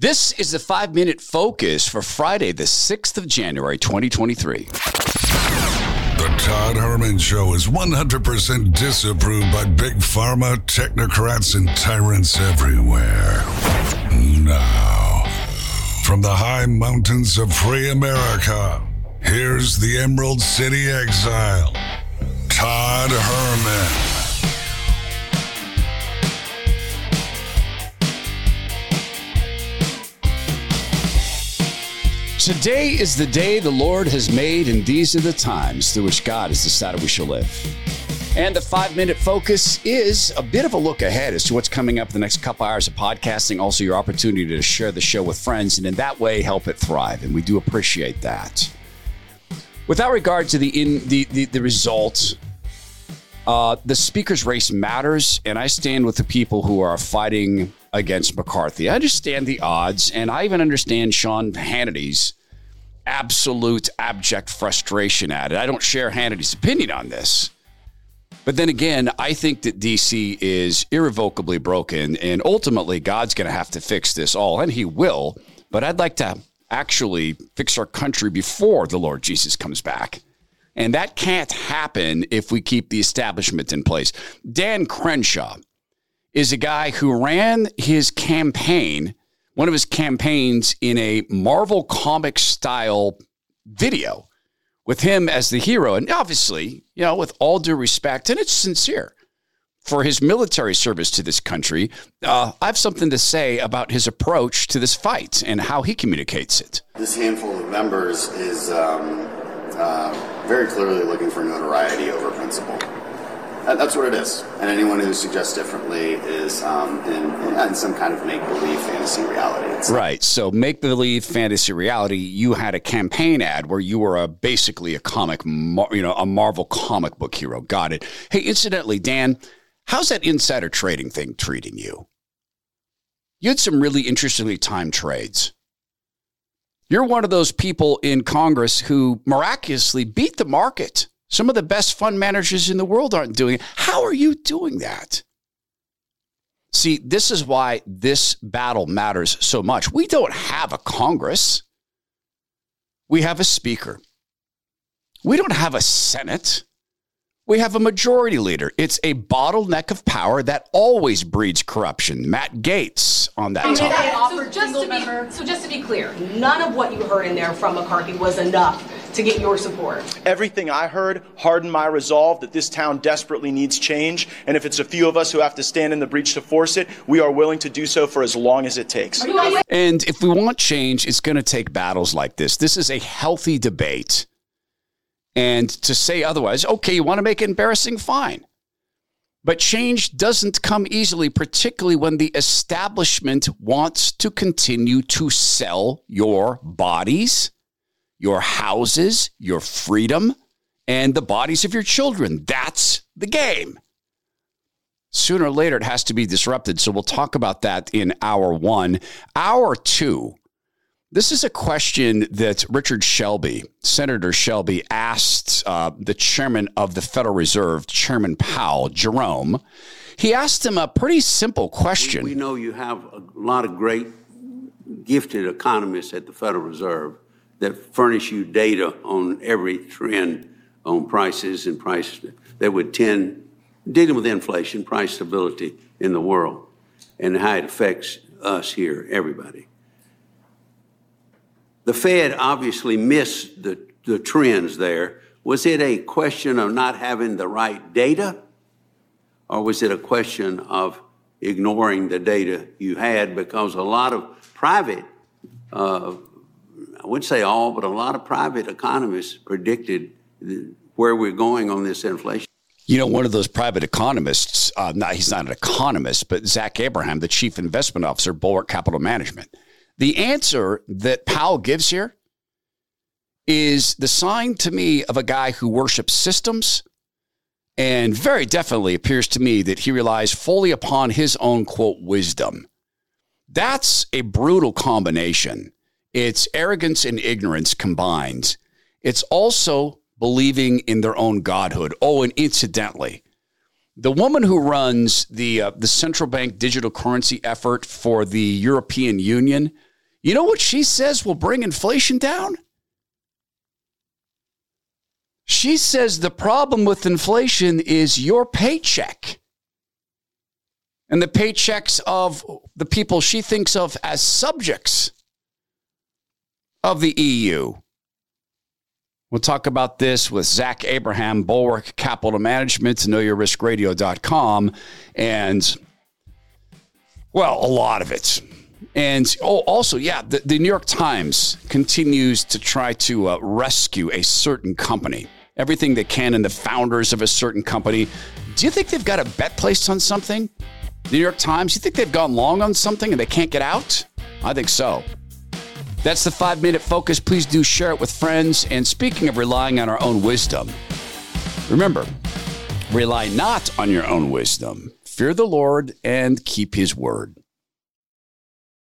This is the five minute focus for Friday, the 6th of January, 2023. The Todd Herman Show is 100% disapproved by big pharma, technocrats, and tyrants everywhere. Now, from the high mountains of free America, here's the Emerald City exile, Todd Herman. Today is the day the Lord has made, and these are the times through which God has decided we shall live. And the five minute focus is a bit of a look ahead as to what's coming up the next couple hours of podcasting. Also, your opportunity to share the show with friends and in that way help it thrive. And we do appreciate that. Without regard to the in the the, the result, uh, the speaker's race matters, and I stand with the people who are fighting against McCarthy. I understand the odds, and I even understand Sean Hannity's absolute abject frustration at it. I don't share Hannity's opinion on this. But then again, I think that DC is irrevocably broken, and ultimately, God's going to have to fix this all, and He will. But I'd like to actually fix our country before the Lord Jesus comes back. And that can't happen if we keep the establishment in place. Dan Crenshaw is a guy who ran his campaign, one of his campaigns, in a Marvel comic style video with him as the hero. And obviously, you know, with all due respect, and it's sincere for his military service to this country, uh, I have something to say about his approach to this fight and how he communicates it. This handful of members is um, uh, very clearly looking for notoriety. That's what it is. And anyone who suggests differently is um, in, in, some kind of make believe fantasy reality. It's right. So, make believe fantasy reality. You had a campaign ad where you were a, basically a comic, you know, a Marvel comic book hero. Got it. Hey, incidentally, Dan, how's that insider trading thing treating you? You had some really interestingly timed trades. You're one of those people in Congress who miraculously beat the market. Some of the best fund managers in the world aren't doing it. How are you doing that? See, this is why this battle matters so much. We don't have a Congress, we have a speaker. We don't have a Senate. We have a majority leader. It's a bottleneck of power that always breeds corruption. Matt Gaetz on that topic. So just, to be, so just to be clear, none of what you heard in there from McCarthy was enough to get your support. Everything I heard hardened my resolve that this town desperately needs change, and if it's a few of us who have to stand in the breach to force it, we are willing to do so for as long as it takes. And if we want change, it's going to take battles like this. This is a healthy debate. And to say otherwise, okay, you want to make it embarrassing? Fine. But change doesn't come easily, particularly when the establishment wants to continue to sell your bodies your houses, your freedom, and the bodies of your children. That's the game. Sooner or later, it has to be disrupted. So we'll talk about that in hour one. Hour two, this is a question that Richard Shelby, Senator Shelby, asked uh, the chairman of the Federal Reserve, Chairman Powell, Jerome. He asked him a pretty simple question. We, we know you have a lot of great, gifted economists at the Federal Reserve that furnish you data on every trend on prices and price that would tend dealing with inflation, price stability in the world, and how it affects us here, everybody. The Fed obviously missed the, the trends there. Was it a question of not having the right data, or was it a question of ignoring the data you had because a lot of private uh, I wouldn't say all, but a lot of private economists predicted where we're going on this inflation. You know, one of those private economists, uh, not, he's not an economist, but Zach Abraham, the chief investment officer, Bulwark Capital Management. The answer that Powell gives here is the sign to me of a guy who worships systems and very definitely appears to me that he relies fully upon his own quote wisdom. That's a brutal combination it's arrogance and ignorance combined. It's also believing in their own godhood. Oh, and incidentally, the woman who runs the uh, the central bank digital currency effort for the European Union, You know what she says will bring inflation down? She says the problem with inflation is your paycheck and the paychecks of the people she thinks of as subjects of the EU. We'll talk about this with Zach Abraham, Bulwark Capital Management, knowyourriskradio.com, and, well, a lot of it. And oh, also, yeah, the, the New York Times continues to try to uh, rescue a certain company everything they can and the founders of a certain company. Do you think they've got a bet placed on something? The New York Times, you think they've gone long on something and they can't get out? I think so. That's the five minute focus. Please do share it with friends. And speaking of relying on our own wisdom, remember, rely not on your own wisdom. Fear the Lord and keep his word.